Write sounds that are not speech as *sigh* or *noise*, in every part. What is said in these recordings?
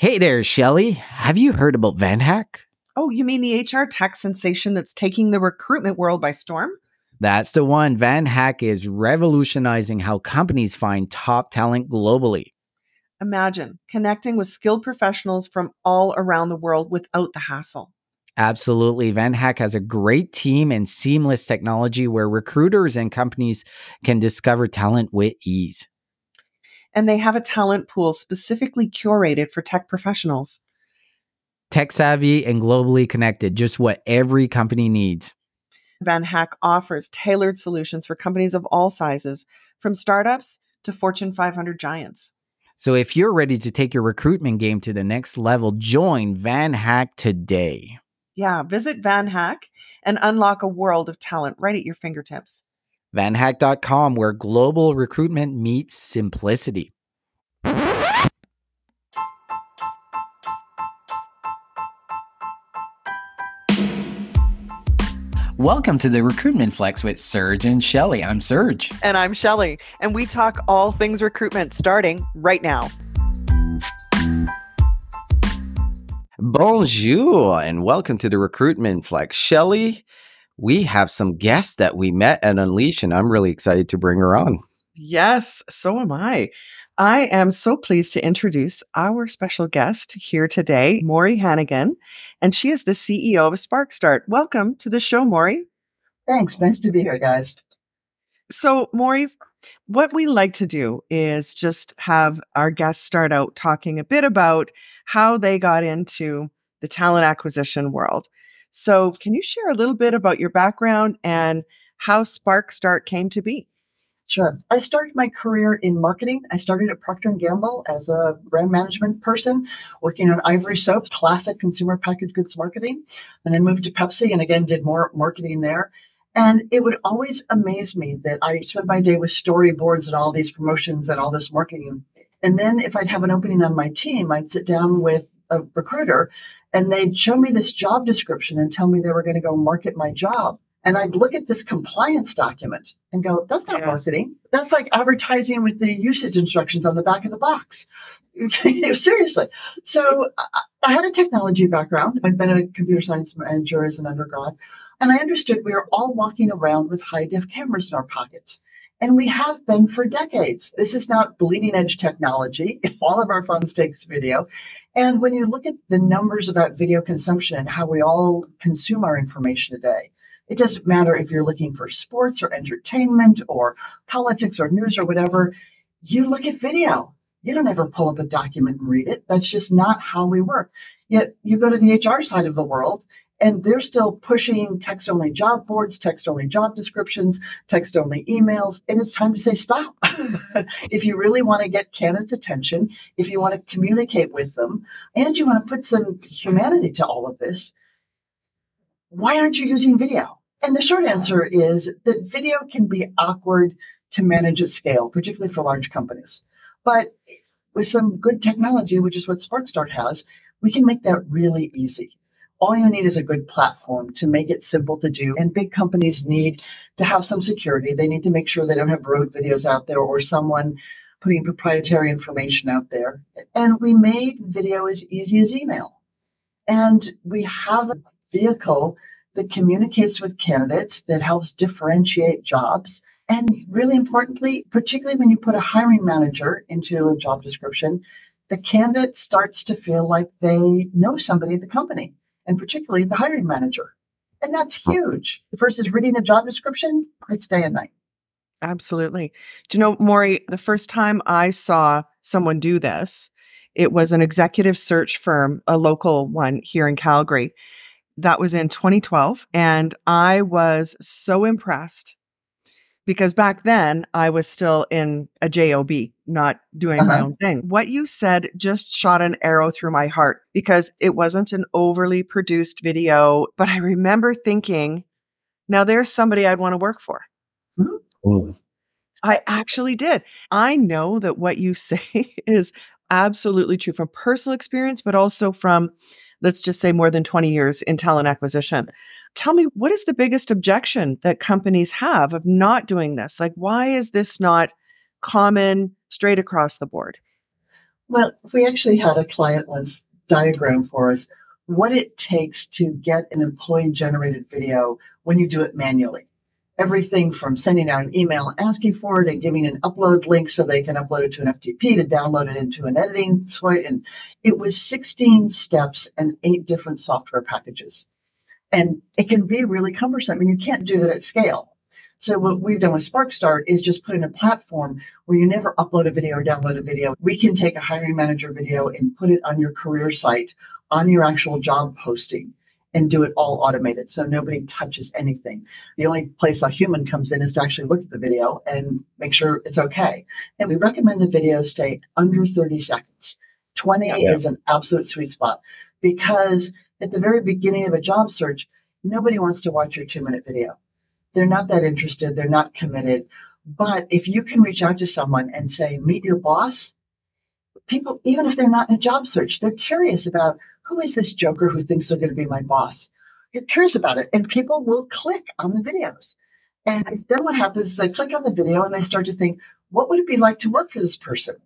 Hey there, Shelly. Have you heard about VanHack? Oh, you mean the HR tech sensation that's taking the recruitment world by storm? That's the one. VanHack is revolutionizing how companies find top talent globally. Imagine connecting with skilled professionals from all around the world without the hassle. Absolutely. VanHack has a great team and seamless technology where recruiters and companies can discover talent with ease. And they have a talent pool specifically curated for tech professionals. Tech savvy and globally connected, just what every company needs. VanHack offers tailored solutions for companies of all sizes, from startups to Fortune 500 giants. So if you're ready to take your recruitment game to the next level, join VanHack today. Yeah, visit VanHack and unlock a world of talent right at your fingertips. VanHack.com, where global recruitment meets simplicity. Welcome to the Recruitment Flex with Serge and Shelly. I'm Serge. And I'm Shelly. And we talk all things recruitment starting right now. Bonjour and welcome to the Recruitment Flex. Shelly, we have some guests that we met at Unleash, and I'm really excited to bring her on. Yes, so am I. I am so pleased to introduce our special guest here today, Maury Hanigan, and she is the CEO of SparcStart. Welcome to the show, Maury. Thanks. Nice to be here, guys. So, Maury, what we like to do is just have our guests start out talking a bit about how they got into the talent acquisition world. So, can you share a little bit about your background and how SparcStart came to be? Sure. I started my career in marketing. I started at Procter & Gamble as a brand management person, working on Ivory soaps, classic consumer packaged goods marketing, and then moved to Pepsi and again did more marketing there. And it would always amaze me that I spent my day with storyboards and all these promotions and all this marketing. And then if I'd have an opening on my team, I'd sit down with a recruiter and they'd show me this job description and tell me they were going to go market my job. And I'd look at this compliance document and go, that's not yes. marketing. That's like advertising with the usage instructions on the back of the box. *laughs* Seriously. So I had a technology background. I'd been a computer science major as an undergrad. And I understood we were all walking around with high def cameras in our pockets. And we have been for decades. This is not bleeding edge technology. If *laughs* all of our phones takes video. And when you look at the numbers about video consumption and how we all consume our information today, it doesn't matter if you're looking for sports or entertainment or politics or news or whatever. You look at video. You don't ever pull up a document and read it. That's just not how we work. Yet you go to the HR side of the world and they're still pushing text only job boards, text only job descriptions, text only emails. And it's time to say stop. *laughs* if you really want to get candidates' attention, if you want to communicate with them, and you want to put some humanity to all of this, why aren't you using video? And the short answer is that video can be awkward to manage at scale, particularly for large companies. But with some good technology, which is what SparcStart has, we can make that really easy. All you need is a good platform to make it simple to do. And big companies need to have some security. They need to make sure they don't have road videos out there or someone putting proprietary information out there. And we made video as easy as email. And we have a vehicle that communicates with candidates, that helps differentiate jobs. And really importantly, particularly when you put a hiring manager into a job description, the candidate starts to feel like they know somebody at the company, and particularly the hiring manager. And that's huge versus reading a job description, it's day and night. Absolutely. Do you know, Maury, the first time I saw someone do this, it was an executive search firm, a local one here in Calgary. That was in 2012. And I was so impressed because back then I was still in a job, not doing uh-huh. my own thing. What you said just shot an arrow through my heart because it wasn't an overly produced video, but I remember thinking, now there's somebody I'd want to work for. Mm-hmm. I actually did. I know that what you *laughs* say is absolutely true from personal experience, but also from let's just say more than 20 years in talent acquisition. Tell me, what is the biggest objection that companies have of not doing this? Like, why is this not common straight across the board? Well, we actually had a client once diagram for us what it takes to get an employee generated video when you do it manually. Everything from sending out an email asking for it and giving an upload link so they can upload it to an FTP to download it into an editing suite. And it was 16 steps and eight different software packages. And it can be really cumbersome. I mean, you can't do that at scale. So what we've done with SparcStart is just put in a platform where you never upload a video or download a video. We can take a hiring manager video and put it on your career site on your actual job posting and do it all automated. So nobody touches anything. The only place a human comes in is to actually look at the video and make sure it's okay. And we recommend the video stay under 30 seconds. 20 yeah. is an absolute sweet spot because at the very beginning of a job search, nobody wants to watch your two minute video. They're not that interested, they're not committed. But if you can reach out to someone and say, meet your boss, people, even if they're not in a job search, they're curious about who is this joker who thinks they're going to be my boss? You're curious about it. And people will click on the videos. And then what happens is they click on the video and they start to think, what would it be like to work for this person?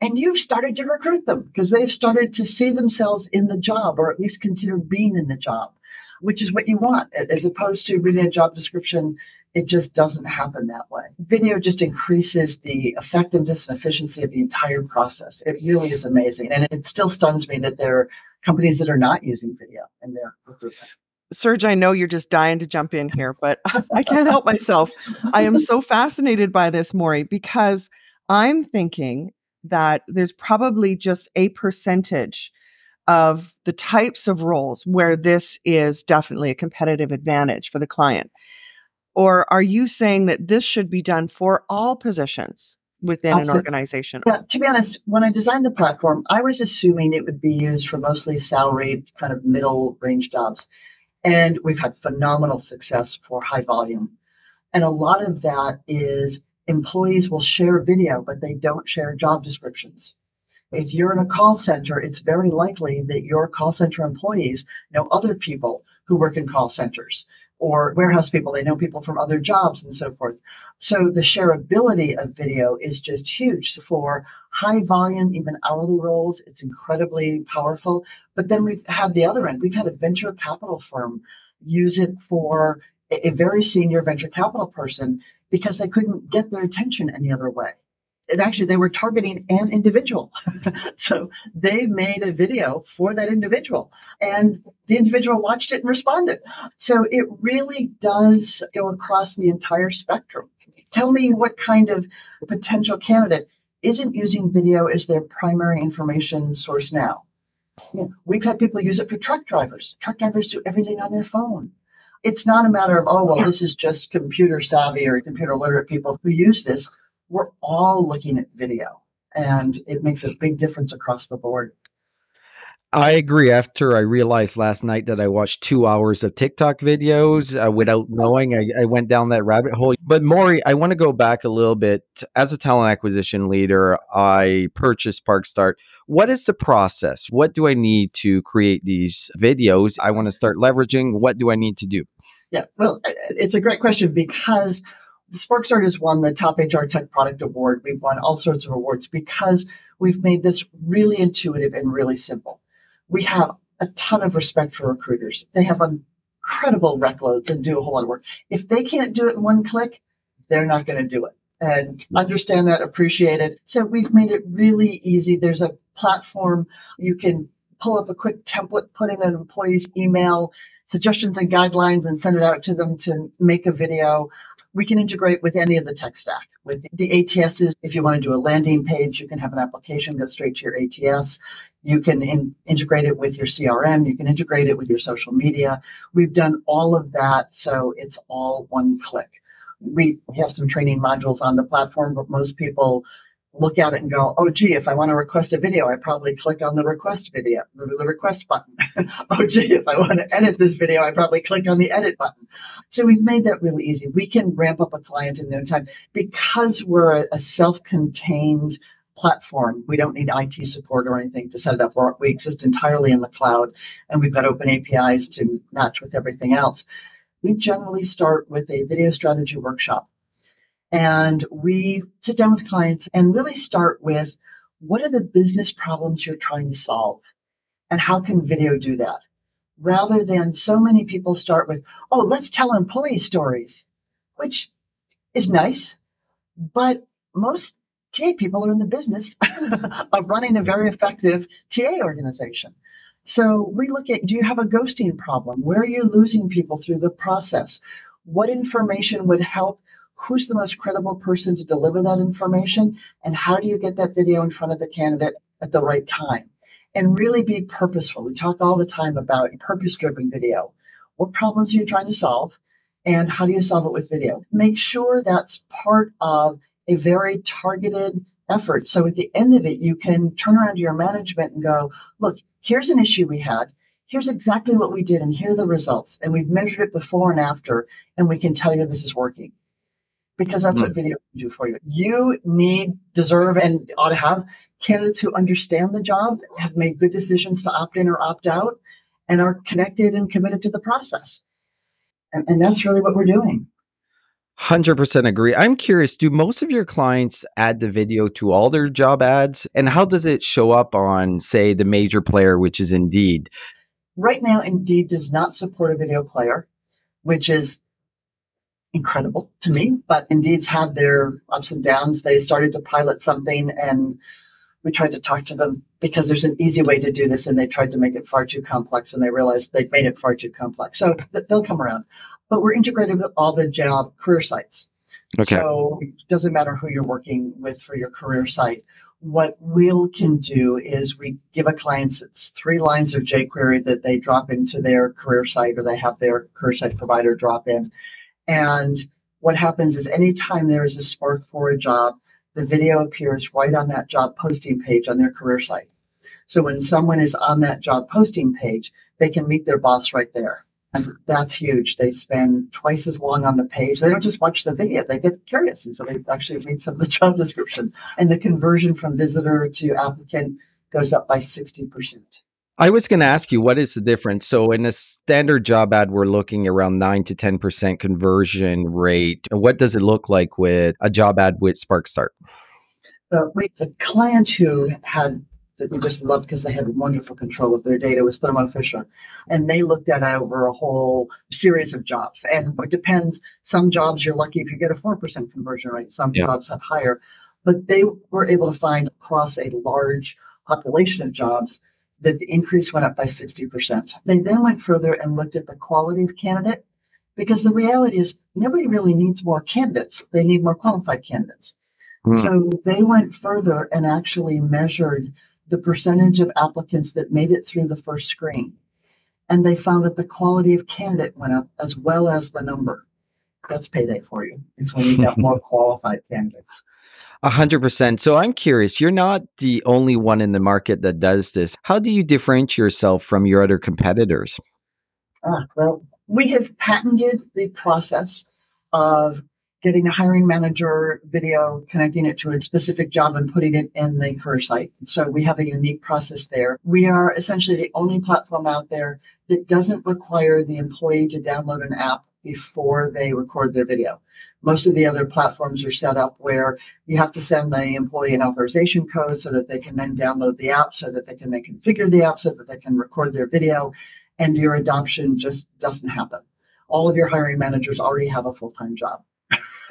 And you've started to recruit them because they've started to see themselves in the job or at least consider being in the job, which is what you want, as opposed to reading a job description it just doesn't happen that way. Video just increases the effectiveness and efficiency of the entire process. It really is amazing. And it still stuns me that there companies that are not using video in their recruitment. Serge, I know you're just dying to jump in here, but *laughs* I can't help myself. I am so fascinated by this, Maury, because I'm thinking that there's probably just a percentage of the types of roles where this is definitely a competitive advantage for the client. Or are you saying that this should be done for all positions within Absolutely. an organization? Yeah, to be honest, when I designed the platform, I was assuming it would be used for mostly salaried, kind of middle range jobs. And we've had phenomenal success for high volume. And a lot of that is employees will share video, but they don't share job descriptions. If you're in a call center, it's very likely that your call center employees know other people who work in call centers or warehouse people. They know people from other jobs and so forth. So the shareability of video is just huge for high volume, even hourly roles. It's incredibly powerful. But then we've had the other end. We've had a venture capital firm use it for a very senior venture capital person because they couldn't get their attention any other way and actually they were targeting an individual. *laughs* so they made a video for that individual and the individual watched it and responded. So it really does go across the entire spectrum. Tell me what kind of potential candidate isn't using video as their primary information source now. we've had people use it for truck drivers. Truck drivers do everything on their phone. It's not a matter of, oh, well, this is just computer savvy or computer literate people who use this we're all looking at video and it makes a big difference across the board. I agree. After I realized last night that I watched two hours of TikTok videos uh, without knowing, I, I, went down that rabbit hole. But Maury, I want to go back a little bit. As a talent acquisition leader, I purchased SparcStart. What is the process? What do I need to create these videos? I want to start leveraging. What do I need to do? Yeah, well, it's a great question because SparcStart has won the Top HR Tech Product Award. We've won all sorts of awards because we've made this really intuitive and really simple. We have a ton of respect for recruiters. They have incredible rec loads and do a whole lot of work. If they can't do it in one click, they're not going to do it. And mm-hmm. understand that, appreciate it. So we've made it really easy. There's a platform you can pull up a quick template, put in an employee's email, suggestions and guidelines and send it out to them to make a video. We can integrate with any of the tech stack. With the ATSs, if you want to do a landing page, you can have an application go straight to your ATS. You can in, integrate it with your CRM. You can integrate it with your social media. We've done all of that, so it's all one click. We, we have some training modules on the platform, but most people look at it and go, oh, gee, if I want to request a video, I probably click on the request video, the, the request button. *laughs* oh, gee, if I want to edit this video, I probably click on the edit button. So we've made that really easy. We can ramp up a client in no time because we're a, self contained platform. We don't need IT support or anything to set it up. We exist entirely in the cloud and we've got open APIs to match with everything else. We generally start with a video strategy workshop and we sit down with clients and really start with what are the business problems you're trying to solve? And how can video do that? Rather than so many people start with, oh, let's tell employee stories, which is nice, but most TA people are in the business *laughs* of running a very effective TA organization. So we look at do you have a ghosting problem? Where are you losing people through the process? What information would help? Who's the most credible person to deliver that information? And how do you get that video in front of the candidate at the right time? And really be purposeful. We talk all the time about purpose driven video. What problems are you trying to solve? And how do you solve it with video? Make sure that's part of a very targeted effort. So at the end of it, you can turn around to your management and go, look, here's an issue we had. Here's exactly what we did, and here are the results. And we've measured it before and after, and we can tell you this is working. Because that's mm. what video can do for you. You need, deserve, and ought to have candidates who understand the job, have made good decisions to opt in or opt out, and are connected and committed to the process. And, and that's really what we're doing. 100% agree. I'm curious, do most of your clients add the video to all their job ads? And how does it show up on, say, the major player, which is Indeed? Right now, Indeed does not support a video player, which is incredible to me. But Indeed's had their ups and downs. They started to pilot something and we tried to talk to them because there's an easy way to do this and they tried to make it far too complex and they realized they'd made it far too complex. So th- they'll come around but we're integrated with all the job career sites. Okay. So it doesn't matter who you're working with for your career site. What we can do is we give a client it's three lines of jQuery that they drop into their career site or they have their career site provider drop in. And what happens is anytime there is a spark for a job, the video appears right on that job posting page on their career site. So when someone is on that job posting page, they can meet their boss right there. And that's huge. They spend twice as long on the page. They don't just watch the video, they get curious. And so they actually read some of the *laughs* job description. And the conversion from visitor to applicant goes up by 60%. I was going to ask you, what is the difference? So, in a standard job ad, we're looking around 9 to 10% conversion rate. What does it look like with a job ad with SparcStart? Uh, the client who had that we just loved because they had wonderful control of their data was Thermo Fisher. And they looked at it over a whole series of jobs. And it depends. Some jobs you're lucky if you get a 4% conversion rate, some yeah. jobs have higher. But they were able to find across a large population of jobs the increase went up by 60%. They then went further and looked at the quality of candidate because the reality is nobody really needs more candidates. They need more qualified candidates. Mm. So they went further and actually measured the percentage of applicants that made it through the first screen. And they found that the quality of candidate went up as well as the number. That's payday for you. It's when you get *laughs* more qualified candidates. A hundred percent. So I'm curious, you're not the only one in the market that does this. How do you differentiate yourself from your other competitors? Ah, well, we have patented the process of getting a hiring manager video, connecting it to a specific job and putting it in the career site. So we have a unique process there. We are essentially the only platform out there that doesn't require the employee to download an app before they record their video. Most of the other platforms are set up where you have to send the employee an authorization code so that they can then download the app, so that they can then configure the app, so that they can record their video, and your adoption just doesn't happen. All of your hiring managers already have a full time job. *laughs*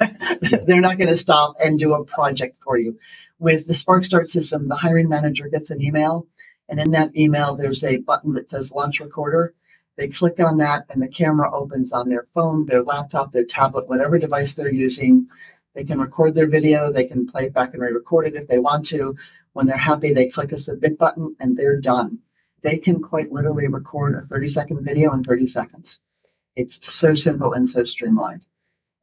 They're not going to stop and do a project for you. With the SparcStart system, the hiring manager gets an email, and in that email, there's a button that says Launch Recorder. They click on that, and the camera opens on their phone, their laptop, their tablet, whatever device they're using. They can record their video. They can play it back and re record it if they want to. When they're happy, they click a submit button and they're done. They can quite literally record a 30 second video in 30 seconds. It's so simple and so streamlined.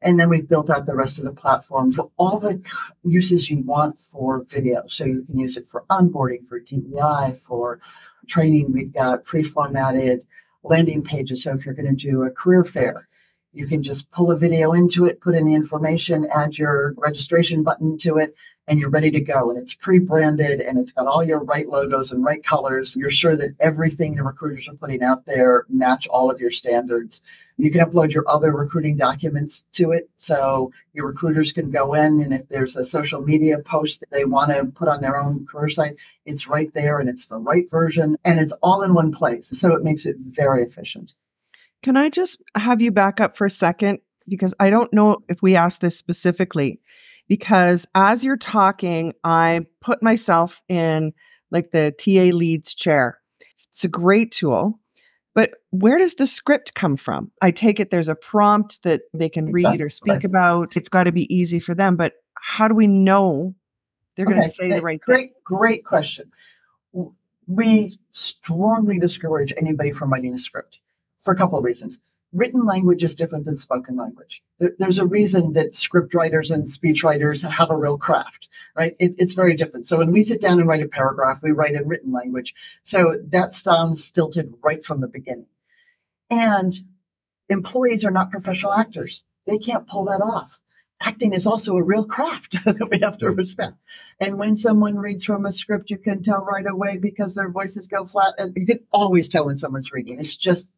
And then we've built out the rest of the platform for all the uses you want for video. So you can use it for onboarding, for DEI, for training. We've got pre-formatted landing pages. So if you're going to do a career fair, you can just pull a video into it, put in the information, add your registration button to it, and you're ready to go and it's pre-branded and it's got all your right logos and right colors. You're sure that everything the recruiters are putting out there match all of your standards. You can upload your other recruiting documents to it. So your recruiters can go in and if there's a social media post that they want to put on their own career site, it's right there and it's the right version and it's all in one place. So it makes it very efficient. Can I just have you back up for a second? Because I don't know if we asked this specifically. Because as you're talking, I put myself in like the TA leads chair. It's a great tool. But where does the script come from? I take it there's a prompt that they can read or speak about. It's got to be easy for them. But how do we know they're okay. going to say the right thing? great, thing? Great question. We strongly discourage anybody from writing a script for a couple of reasons. Written language is different than spoken language. There, there's a reason that script writers and speech writers have a real craft, right? It, it's very different. So when we sit down and write a paragraph, we write in written language. So that sounds stilted right from the beginning. And employees are not professional actors. They can't pull that off. Acting is also a real craft *laughs* that we have to respect. And when someone reads from a script, you can tell right away because their voices go flat. And you can always tell when someone's reading. It's just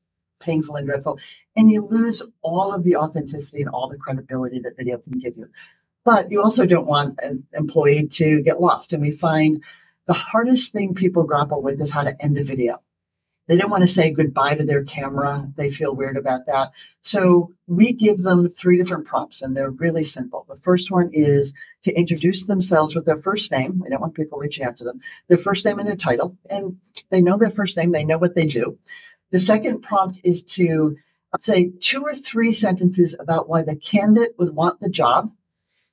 painful and dreadful. And you lose all of the authenticity and all the credibility that video can give you. But you also don't want an employee to get lost. And we find the hardest thing people grapple with is how to end a video. They don't want to say goodbye to their camera. They feel weird about that. So we give them three different prompts, and they're really simple. The first one is to introduce themselves with their first name. We don't want people reaching out to them. Their first name and their title. And they know their first name, they know what they do. The second prompt is to say two or three sentences about why the candidate would want the job.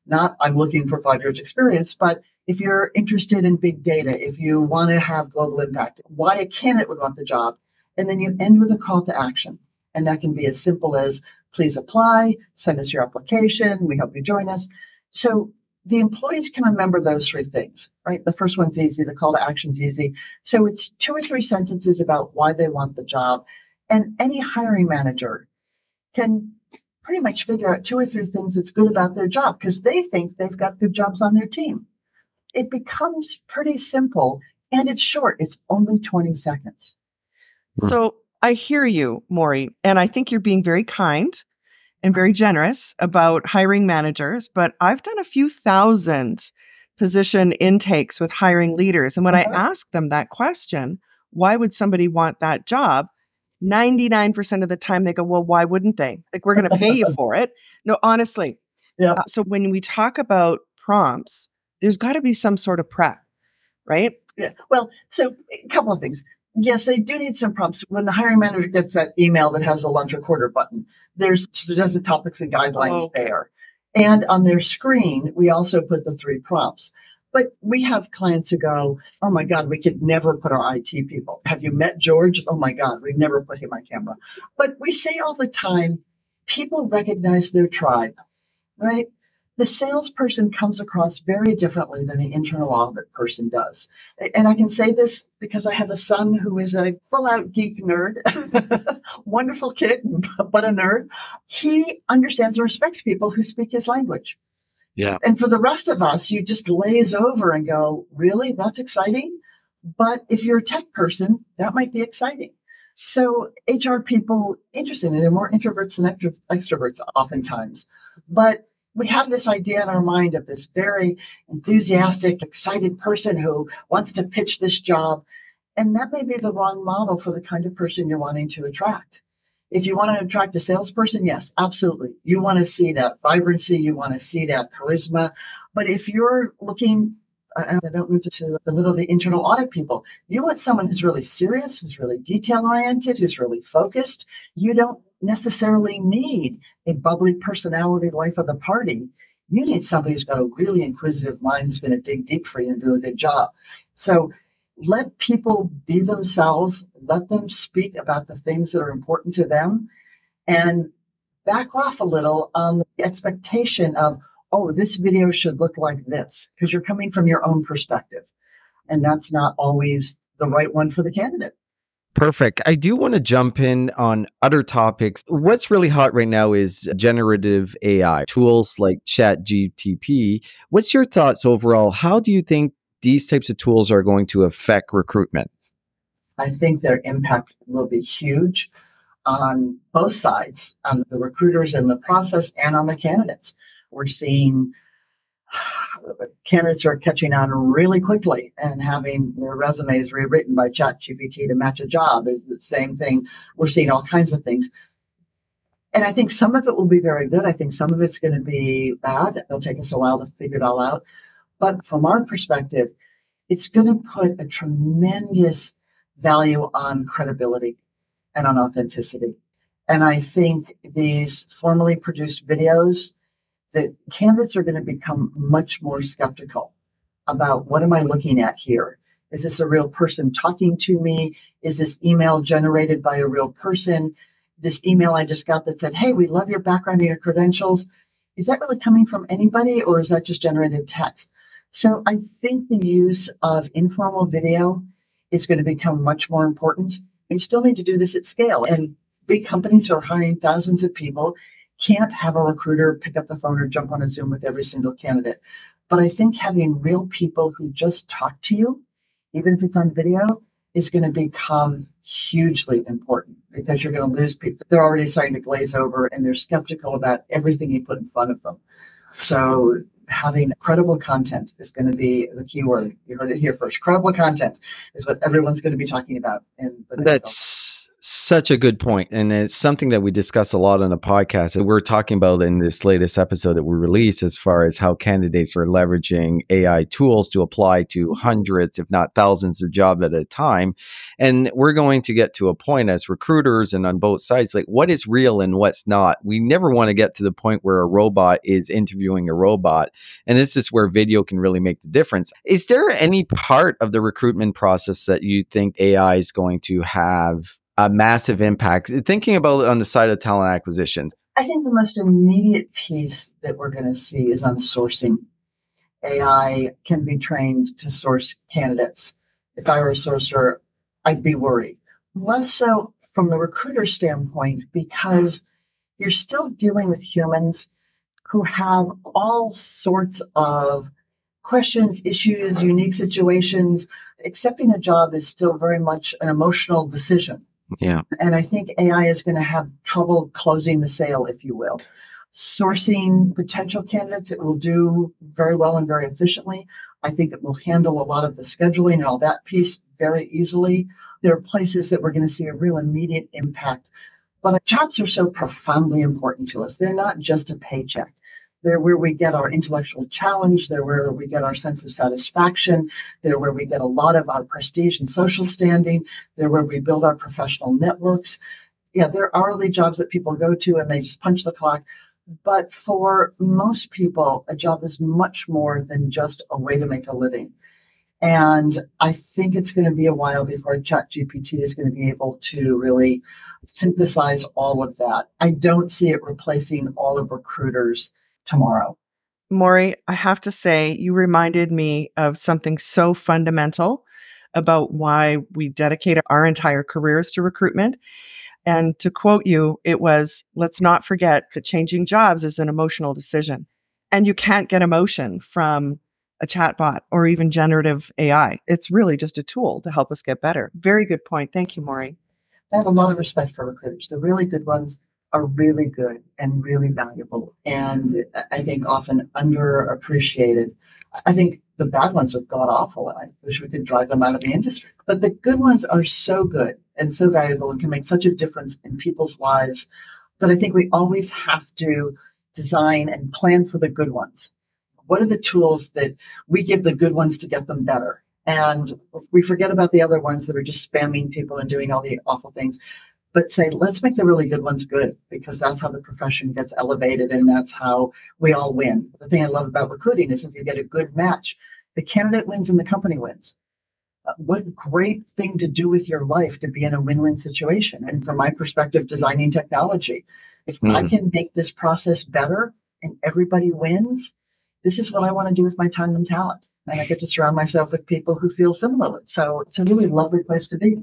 Not, I'm looking for five years experience, but if you're interested in big data, if you want to have global impact, why a candidate would want the job. And then you end with a call to action. And that can be as simple as please apply, send us your application, we hope you join us. So the employees can remember those three things, right? The first one's easy, the call to action's easy. So it's two or three sentences about why they want the job. And any hiring manager can pretty much figure out two or three things that's good about their job because they think they've got good jobs on their team. It becomes pretty simple and it's short. It's only 20 seconds. So I hear you, Maury, and I think you're being very kind and very generous about hiring managers, but I've done a few thousand position intakes with hiring leaders. And when uh-huh. I ask them that question, why would somebody want that job? 99% of the time they go, well, why wouldn't they? Like, we're going to pay you *laughs* for it. No, honestly. Yeah. Uh, so when we talk about prompts, there's got to be some sort of prep, right? Yeah. Well, so a couple of things. Yes, they do need some prompts. When the hiring manager gets that email that has a launch recorder button, there's suggested topics and guidelines oh. there. And on their screen, we also put the three prompts. But we have clients who go, Oh my God, we could never put our IT people. Have you met George? Oh my God, we've never put him on camera. But we say all the time, people recognize their tribe, right? The salesperson comes across very differently than the internal audit person does. And I can say this because I have a son who is a full out geek nerd, *laughs* wonderful kid, *laughs* but a nerd. He understands and respects people who speak his language. Yeah. And for the rest of us, you just glaze over and go, really? That's exciting? But if you're a tech person, that might be exciting. So HR people, interestingly, they're more introverts than extroverts oftentimes. But we have this idea in our mind of this very enthusiastic, excited person who wants to pitch this job. And that may be the wrong model for the kind of person you're wanting to attract. If you want to attract a salesperson, yes, absolutely. You want to see that vibrancy, you want to see that charisma. But if you're looking, uh, I don't mean to belittle the internal audit people, you want someone who's really serious, who's really detail oriented, who's really focused. You don't necessarily need a bubbly personality life of the party. You need somebody who's got a really inquisitive mind who's going to dig deep for you and do a good job. So let people be themselves, let them speak about the things that are important to them, and back off a little on the expectation of, oh, this video should look like this, because you're coming from your own perspective. And that's not always the right one for the candidate. Perfect. I do want to jump in on other topics. What's really hot right now is generative AI tools like ChatGPT. What's your thoughts overall? How do you think these types of tools are going to affect recruitment? I think their impact will be huge on both sides, on the recruiters in the process and on the candidates. We're seeing candidates are catching on really quickly and having their resumes rewritten by ChatGPT to match a job is the same thing. We're seeing all kinds of things. And I think some of it will be very good. I think some of it's going to be bad. It'll take us a while to figure it all out. But from our perspective, it's going to put a tremendous value on credibility and on authenticity. And I think these formally produced videos that candidates are going to become much more skeptical about what am I looking at here? Is this a real person talking to me? Is this email generated by a real person? This email I just got that said, Hey, we love your background and your credentials. Is that really coming from anybody or is that just generated text? So I think the use of informal video is going to become much more important. You still need to do this at scale. And big companies are hiring thousands of people can't have a recruiter pick up the phone or jump on a Zoom with every single candidate. But I think having real people who just talk to you, even if it's on video, is going to become hugely important because you're going to lose people. They're already starting to glaze over and they're skeptical about everything you put in front of them. So having credible content is going to be the key word. You heard it here first. Credible content is what everyone's going to be talking about in the That's such a good point, and it's something that we discuss a lot on the podcast. And we're talking about in this latest episode that we released, as far as how candidates are leveraging AI tools to apply to hundreds, if not thousands, of jobs at a time. And we're going to get to a point as recruiters and on both sides, like what is real and what's not. We never want to get to the point where a robot is interviewing a robot, and this is where video can really make the difference. Is there any part of the recruitment process that you think AI is going to have? A massive impact. Thinking about it on the side of talent acquisition, I think the most immediate piece that we're going to see is on sourcing. AI can be trained to source candidates. If I were a sourcer, I'd be worried. Less so from the recruiter standpoint, because you're still dealing with humans who have all sorts of questions, issues, unique situations. Accepting a job is still very much an emotional decision. Yeah. And I think AI is going to have trouble closing the sale, if you will. Sourcing potential candidates, it will do very well and very efficiently. I think it will handle a lot of the scheduling and all that piece very easily. There are places that we're going to see a real immediate impact. But jobs are so profoundly important to us. They're not just a paycheck. They're where we get our intellectual challenge. They're where we get our sense of satisfaction. They're where we get a lot of our prestige and social standing. They're where we build our professional networks. Yeah, there are hourly jobs that people go to and they just punch the clock. But for most people, a job is much more than just a way to make a living. And I think it's going to be a while before ChatGPT is going to be able to really synthesize all of that. I don't see it replacing all of recruiters tomorrow. Maury, I have to say, you reminded me of something so fundamental about why we dedicate our entire careers to recruitment. And to quote you, it was let's not forget that changing jobs is an emotional decision. And you can't get emotion from a chatbot or even generative AI. It's really just a tool to help us get better. Very good point. Thank you, Maury. I have a lot of respect for recruiters. The really good ones are really good and really valuable and I think often underappreciated. I think the bad ones are god awful and I wish we could drive them out of the industry. But the good ones are so good and so valuable and can make such a difference in people's lives that I think we always have to design and plan for the good ones. What are the tools that we give the good ones to get them better? And we forget about the other ones that are just spamming people and doing all the awful things but say, let's make the really good ones good because that's how the profession gets elevated and that's how we all win. The thing I love about recruiting is if you get a good match, the candidate wins and the company wins. Uh, what a great thing to do with your life to be in a win win situation. And from my perspective, designing technology, if mm. I hmm. can make this process better and everybody wins, this is what I want to do with my time and talent. And I get to surround myself with people who feel similar. So it's a really lovely place to be.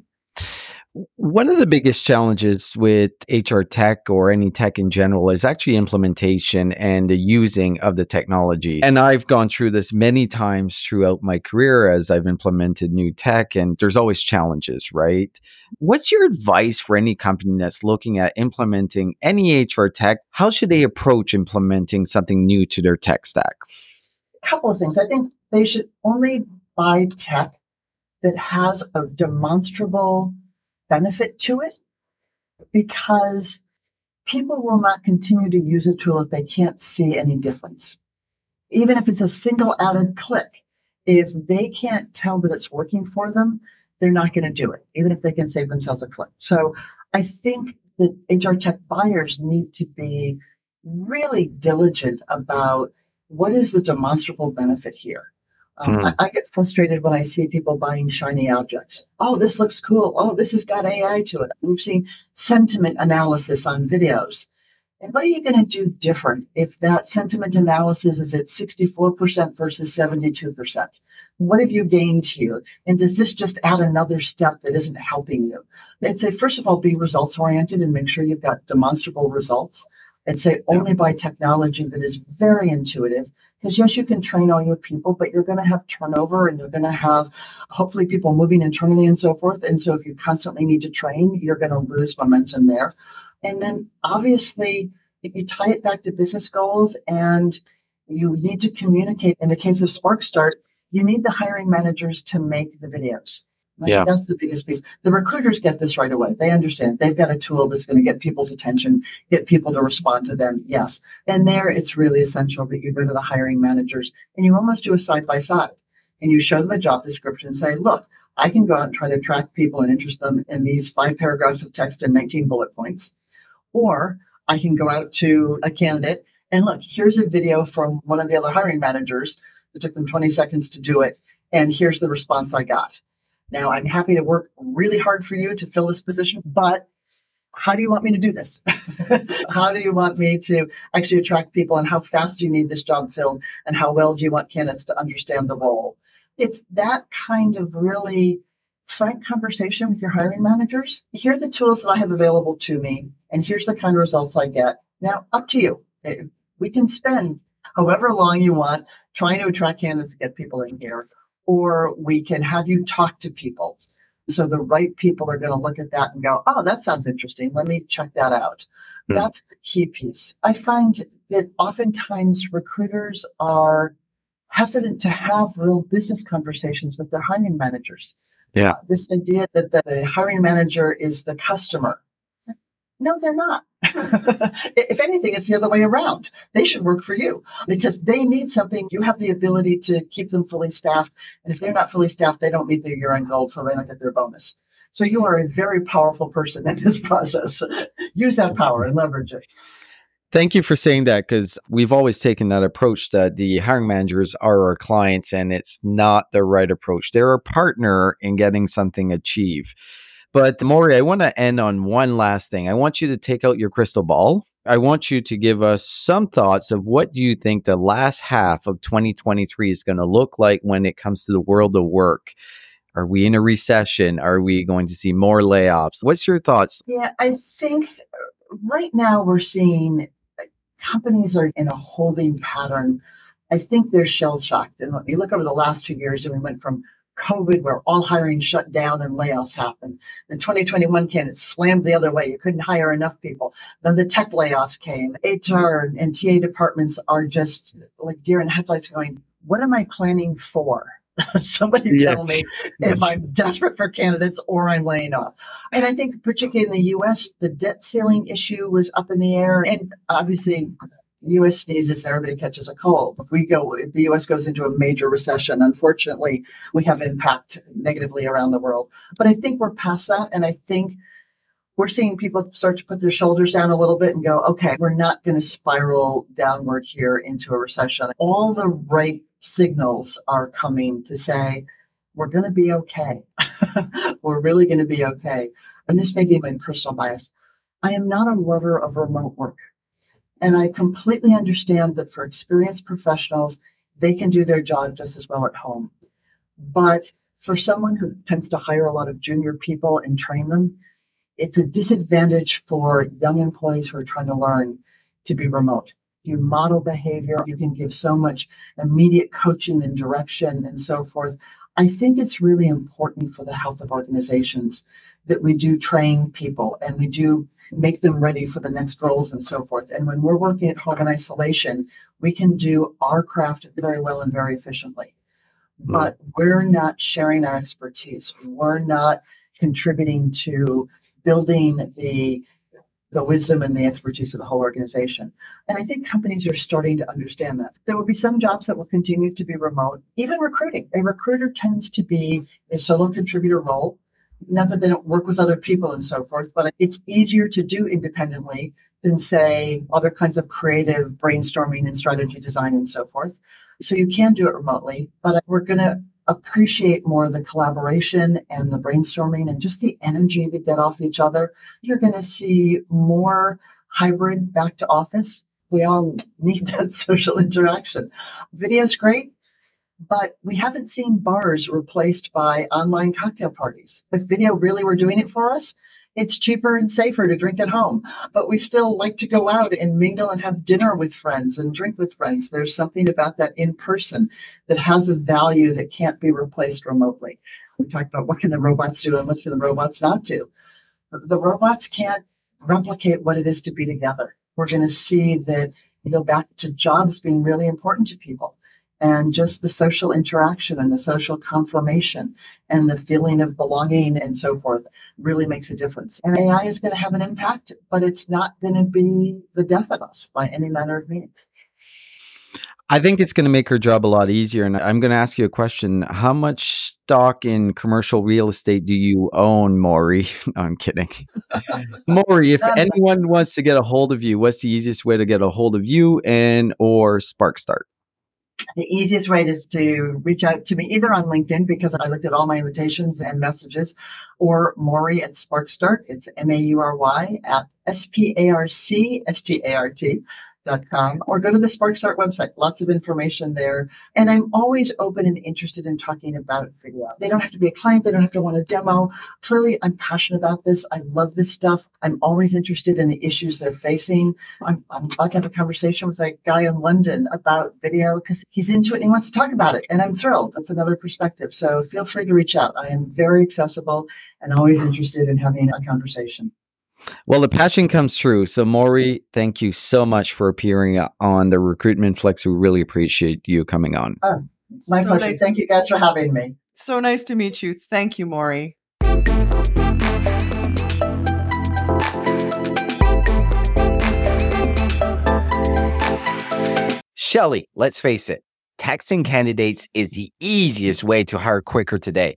One of the biggest challenges with HR tech or any tech in general is actually implementation and the using of the technology. And I've gone through this many times throughout my career as I've implemented new tech, and there's always challenges, right? What's your advice for any company that's looking at implementing any HR tech? How should they approach implementing something new to their tech stack? A couple of things. I think they should only buy tech that has a demonstrable benefit to it because people will not continue to use a tool if they can't see any difference. Even if it's a single added click, if they can't tell that it's working for them, they're not going to do it, even if they can save themselves a click. So I think that HR tech buyers need to be really diligent about what is the demonstrable benefit here. Um, mm. I, I, get frustrated when I see people buying shiny objects. Oh, this looks cool. Oh, this has got AI to it. We've seen sentiment analysis on videos. And what are you going to do different if that sentiment analysis is at 64% versus 72%? What have you gained here? And does this just add another step that isn't helping you? I'd say, first of all, be results oriented and make sure you've got demonstrable results. I'd say only buy technology that is very intuitive because yes, you can train all your people, but you're going to have turnover and you're going to have hopefully people moving internally and so forth. And so if you constantly need to train, you're going to lose momentum there. And then obviously, if you tie it back to business goals and you need to communicate, in the case of SparcStart, you need the hiring managers to make the videos. Right? Yeah. That's the biggest piece. The recruiters get this right away. They understand. They've got a tool that's going to get people's attention, get people to respond to them. Yes. And there it's really essential that you go to the hiring managers and you almost do a side by side and you show them a job description and say, look, I can go out and try to attract people and interest them in these five paragraphs of text and 19 bullet points. Or I can go out to a candidate and look, here's a video from one of the other hiring managers. It took them 20 seconds to do it. And here's the response I got. Now, I'm happy to work really hard for you to fill this position, but how do you want me to do this? *laughs* how do you want me to actually attract people and how fast do you need this job filled and how well do you want candidates to understand the role? It's that kind of really frank conversation with your hiring managers. Here are the tools that I have available to me, and here's the kind of results I get. Now, up to you. Eh, we can spend however long you want trying to attract candidates to get people in here or we can have you talk to people. So the right people are going to look at that and go, oh, that sounds interesting. Let me check that out. Mm. That's the key piece. I find that oftentimes recruiters are hesitant to have real business conversations with their hiring managers. Yeah. Uh, this idea that the hiring manager is the customer no, they're not. *laughs* if anything, it's the other way around. They should work for you because they need something. You have the ability to keep them fully staffed. And if they're not fully staffed, they don't meet their year end goal, so they don't get their bonus. So you are a very powerful person in this *laughs* process. Use that power and leverage it. Thank you for saying that because we've always taken that approach that the hiring managers are our clients and it's not the right approach. They're a partner in getting something achieved. But Maury, I want to end on one last thing. I want you to take out your crystal ball. I want you to give us some thoughts of what do you think the last half of 2023 is going to look like when it comes to the world of work. Are we in a recession? Are we going to see more layoffs? What's your thoughts? Yeah, I think uh, right now we're seeing uh, companies are in a holding pattern. I think they're shell shocked. And you look over the last two years, and we went from COVID, where all hiring shut down and layoffs happened. Then 2021 came, it slammed the other way. You couldn't hire enough people. Then the tech layoffs came. HR and TA departments are just like deer in headlights going, what am I planning for? *laughs* Somebody yes. tell me if I'm desperate for candidates or I'm laying off. And I think, particularly in the US, the debt ceiling issue was up in the air. And obviously, the U.S. sneezes, and everybody catches a cold. If we go, if the U.S. goes into a major recession, unfortunately, we have impact negatively around the world. But I think we're past that, and I think we're seeing people start to put their shoulders down a little bit and go, okay, we're not going to spiral downward here into a recession. All the right signals are coming to say we're going to be okay. *laughs* we're really going to be okay. And this may be my personal bias. I am not a lover of remote work. And I completely understand that for experienced professionals, they can do their job just as well at home. But For someone who tends to hire a lot of junior people and train them, it's a disadvantage for young employees who are trying to learn to be remote. You model behavior, you can give so much immediate coaching and direction and so forth. I think it's really important for the health of organizations that we do train people and we do make them ready for the next roles and so forth. And when we're working at home in isolation, we can do our craft very well and very efficiently. Hmm. But we're not sharing our expertise. We're not contributing to building the the wisdom and the expertise of the whole organization. And I think companies are starting to understand that. There will be some jobs that will continue to be remote, even recruiting. A recruiter tends to be a solo contributor role. Not that they don't work with other people and so forth, but it's easier to do independently than, say, other kinds of creative brainstorming and strategy design and so forth. So you can do it remotely, but we're going to appreciate more the collaboration and the brainstorming and just the energy we get off each other. You're going to see more hybrid back to office. We all need *laughs* that social interaction. Video is great, but we haven't seen bars replaced by online cocktail parties. If video really were doing it for us, it's cheaper and safer to drink at home. But we still like to go out and mingle and have dinner with friends and drink with friends. There's something about that in person that has a value that can't be replaced remotely. We talked about what can the robots do and what can the robots not do. The robots can't replicate what it is to be together. We're going to see that you go back to jobs being really important to people and just the social interaction and the social confirmation and the feeling of belonging and so forth really makes a difference. And AI is going to have an impact, but it's not going to be the death of us by any manner of means. I think it's going to make her job a lot easier. And I'm going to ask you a question. How much stock in commercial real estate do you own, Maury? *laughs* no, I'm kidding. *laughs* Maury, if um, anyone wants to get a hold of you, what's the easiest way to get a hold of you and or SparcStart? The easiest way is to reach out to me either on LinkedIn because I looked at all my invitations and messages, or Maury at SparcStart. It's M A U R Y at S P A R C S T A R T Com, or go to the SparcStart website. Lots of information there. And I'm always open and interested in talking about video. They don't have to be a client. They don't have to want a demo. Clearly, I'm passionate about this. I love this stuff. I'm always interested in the issues they're facing. I'm, I'm about to have a conversation with a guy in London about video because he's into it and he wants to talk about it. And I'm thrilled. That's another perspective. So feel free to reach out. I am very accessible and always interested in having a conversation. Well, the passion comes through. So, Maury, thank you so much for appearing uh, on the Recruitment Flex. We really appreciate you coming on. Oh, my so pleasure. Nice. Thank you guys for having me. So nice to meet you. Thank you, Maury. Shelly, let's face it, texting candidates is the easiest way to hire quicker today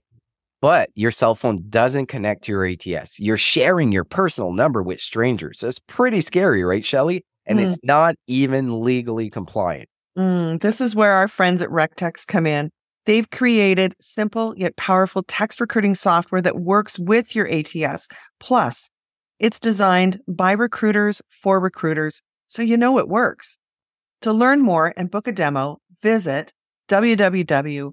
but your cell phone doesn't connect to your ATS. You're sharing your personal number with strangers. That's pretty scary, right, Shelly? And mm. it's not even legally compliant. Mm, this is where our friends at RecTXT come in. They've created simple yet powerful text recruiting software that works with your ATS. Plus, it's designed by recruiters for recruiters, so you know it works. To learn more and book a demo, visit www.rec